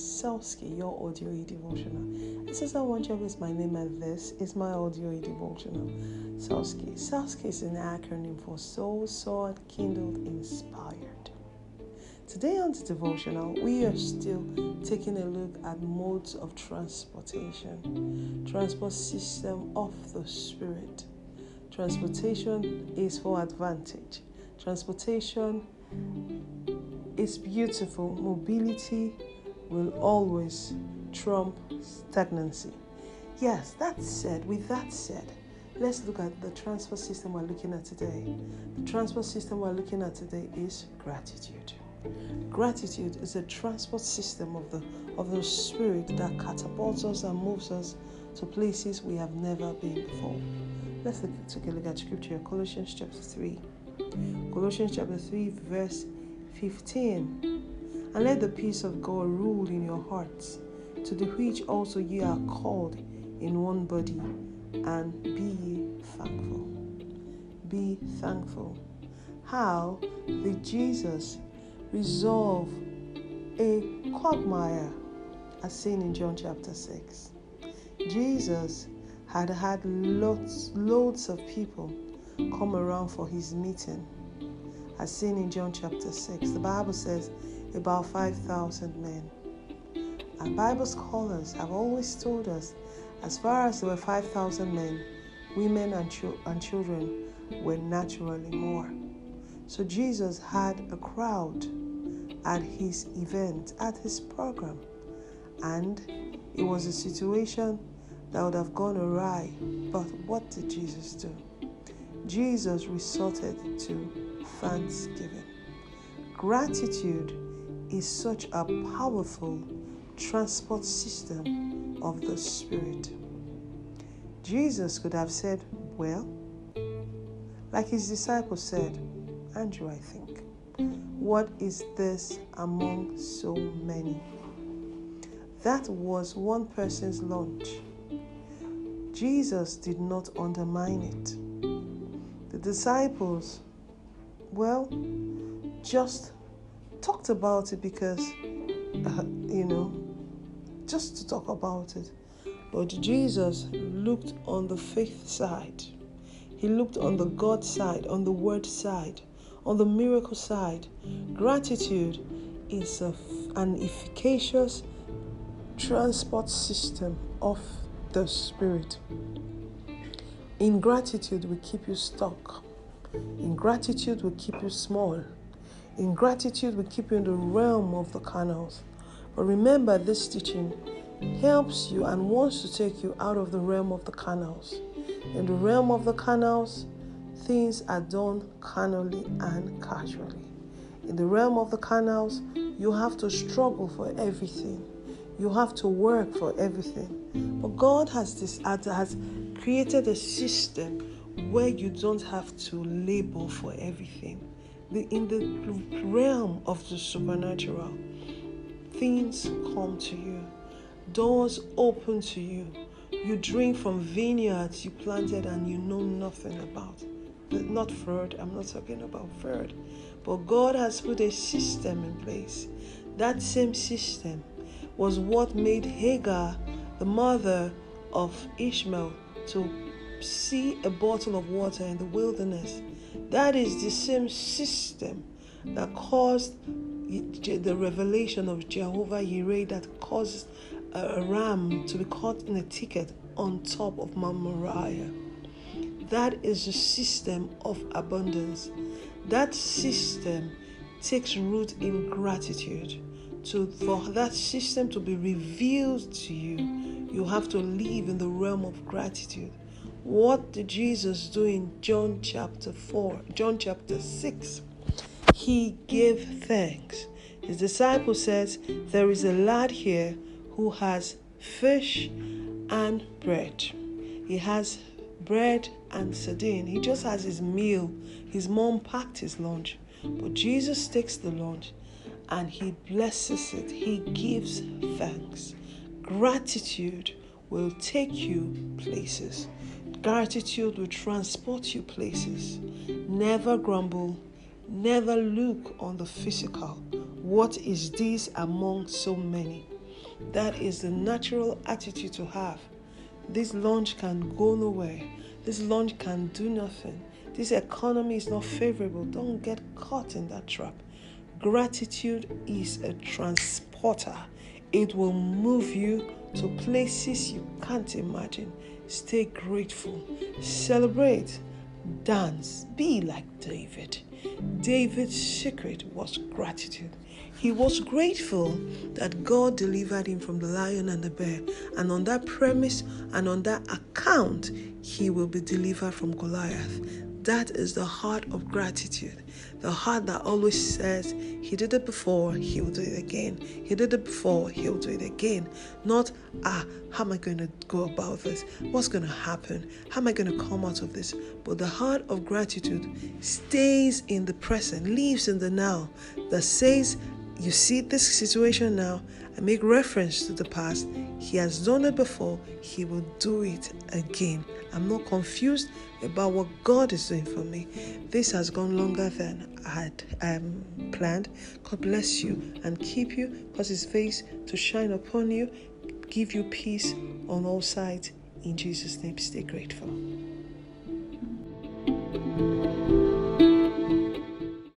Selski, your audio devotional. This is one job is my name, and this is my audio devotional. Selski. Selski is an acronym for Soul, Sword, Kindled, Inspired. Today on the devotional, we are still taking a look at modes of transportation, transport system of the spirit. Transportation is for advantage. Transportation is beautiful. Mobility will always trump stagnancy. Yes, that said, with that said, let's look at the transport system we're looking at today. The transport system we're looking at today is gratitude. Gratitude is a transport system of the of the spirit that catapults us and moves us to places we have never been before. Let's look, take a look at scripture, Colossians chapter 3. Colossians chapter 3, verse 15. And let the peace of God rule in your hearts, to the which also ye are called in one body, and be ye thankful. Be thankful. How did Jesus resolve a quagmire, as seen in John chapter 6? Jesus had had lots, loads of people come around for his meeting as seen in John chapter 6. The Bible says about 5,000 men. And Bible scholars have always told us as far as there were 5,000 men, women and, ch- and children were naturally more. So Jesus had a crowd at his event, at his program. And it was a situation that would have gone awry. But what did Jesus do? Jesus resorted to thanksgiving. Gratitude is such a powerful transport system of the Spirit. Jesus could have said, Well, like his disciples said, Andrew, I think, what is this among so many? That was one person's lunch. Jesus did not undermine it. The disciples well, just talked about it because, uh, you know, just to talk about it. But Jesus looked on the faith side, He looked on the God side, on the Word side, on the miracle side. Gratitude is a, an efficacious transport system of the Spirit. Ingratitude will keep you stuck. Ingratitude will keep you small. Ingratitude we keep you in the realm of the canals. But remember, this teaching helps you and wants to take you out of the realm of the canals. In the realm of the canals, things are done carnally and casually. In the realm of the canals, you have to struggle for everything. You have to work for everything. But God has this has created a system where you don't have to labor for everything. The, in the realm of the supernatural, things come to you, doors open to you. You drink from vineyards you planted and you know nothing about. Not fraud, I'm not talking about fraud. But God has put a system in place. That same system was what made Hagar, the mother of Ishmael, to see a bottle of water in the wilderness. That is the same system that caused the revelation of Jehovah Yireh that caused uh, a ram to be caught in a ticket on top of Mount Moriah. That is the system of abundance. That system takes root in gratitude. To, for that system to be revealed to you, you have to live in the realm of gratitude. What did Jesus do in John chapter 4, John chapter 6? He gave thanks. His disciple says, There is a lad here who has fish and bread. He has bread and sardine. He just has his meal. His mom packed his lunch. But Jesus takes the lunch and he blesses it. He gives thanks. Gratitude will take you places. Gratitude will transport you places. Never grumble. Never look on the physical. What is this among so many? That is the natural attitude to have. This launch can go nowhere. This launch can do nothing. This economy is not favorable. Don't get caught in that trap. Gratitude is a transporter, it will move you to places you can't imagine. Stay grateful, celebrate, dance, be like David. David's secret was gratitude. He was grateful that God delivered him from the lion and the bear, and on that premise and on that account, he will be delivered from Goliath. That is the heart of gratitude. The heart that always says, He did it before, He will do it again. He did it before, He'll do it again. Not, ah, how am I going to go about this? What's going to happen? How am I going to come out of this? But the heart of gratitude stays in the present, lives in the now, that says, You see this situation now, I make reference to the past. He has done it before, He will do it again. I'm not confused about what God is doing for me. This has gone longer than I had um, planned. God bless you and keep you, cause His face to shine upon you, give you peace on all sides. In Jesus' name, stay grateful.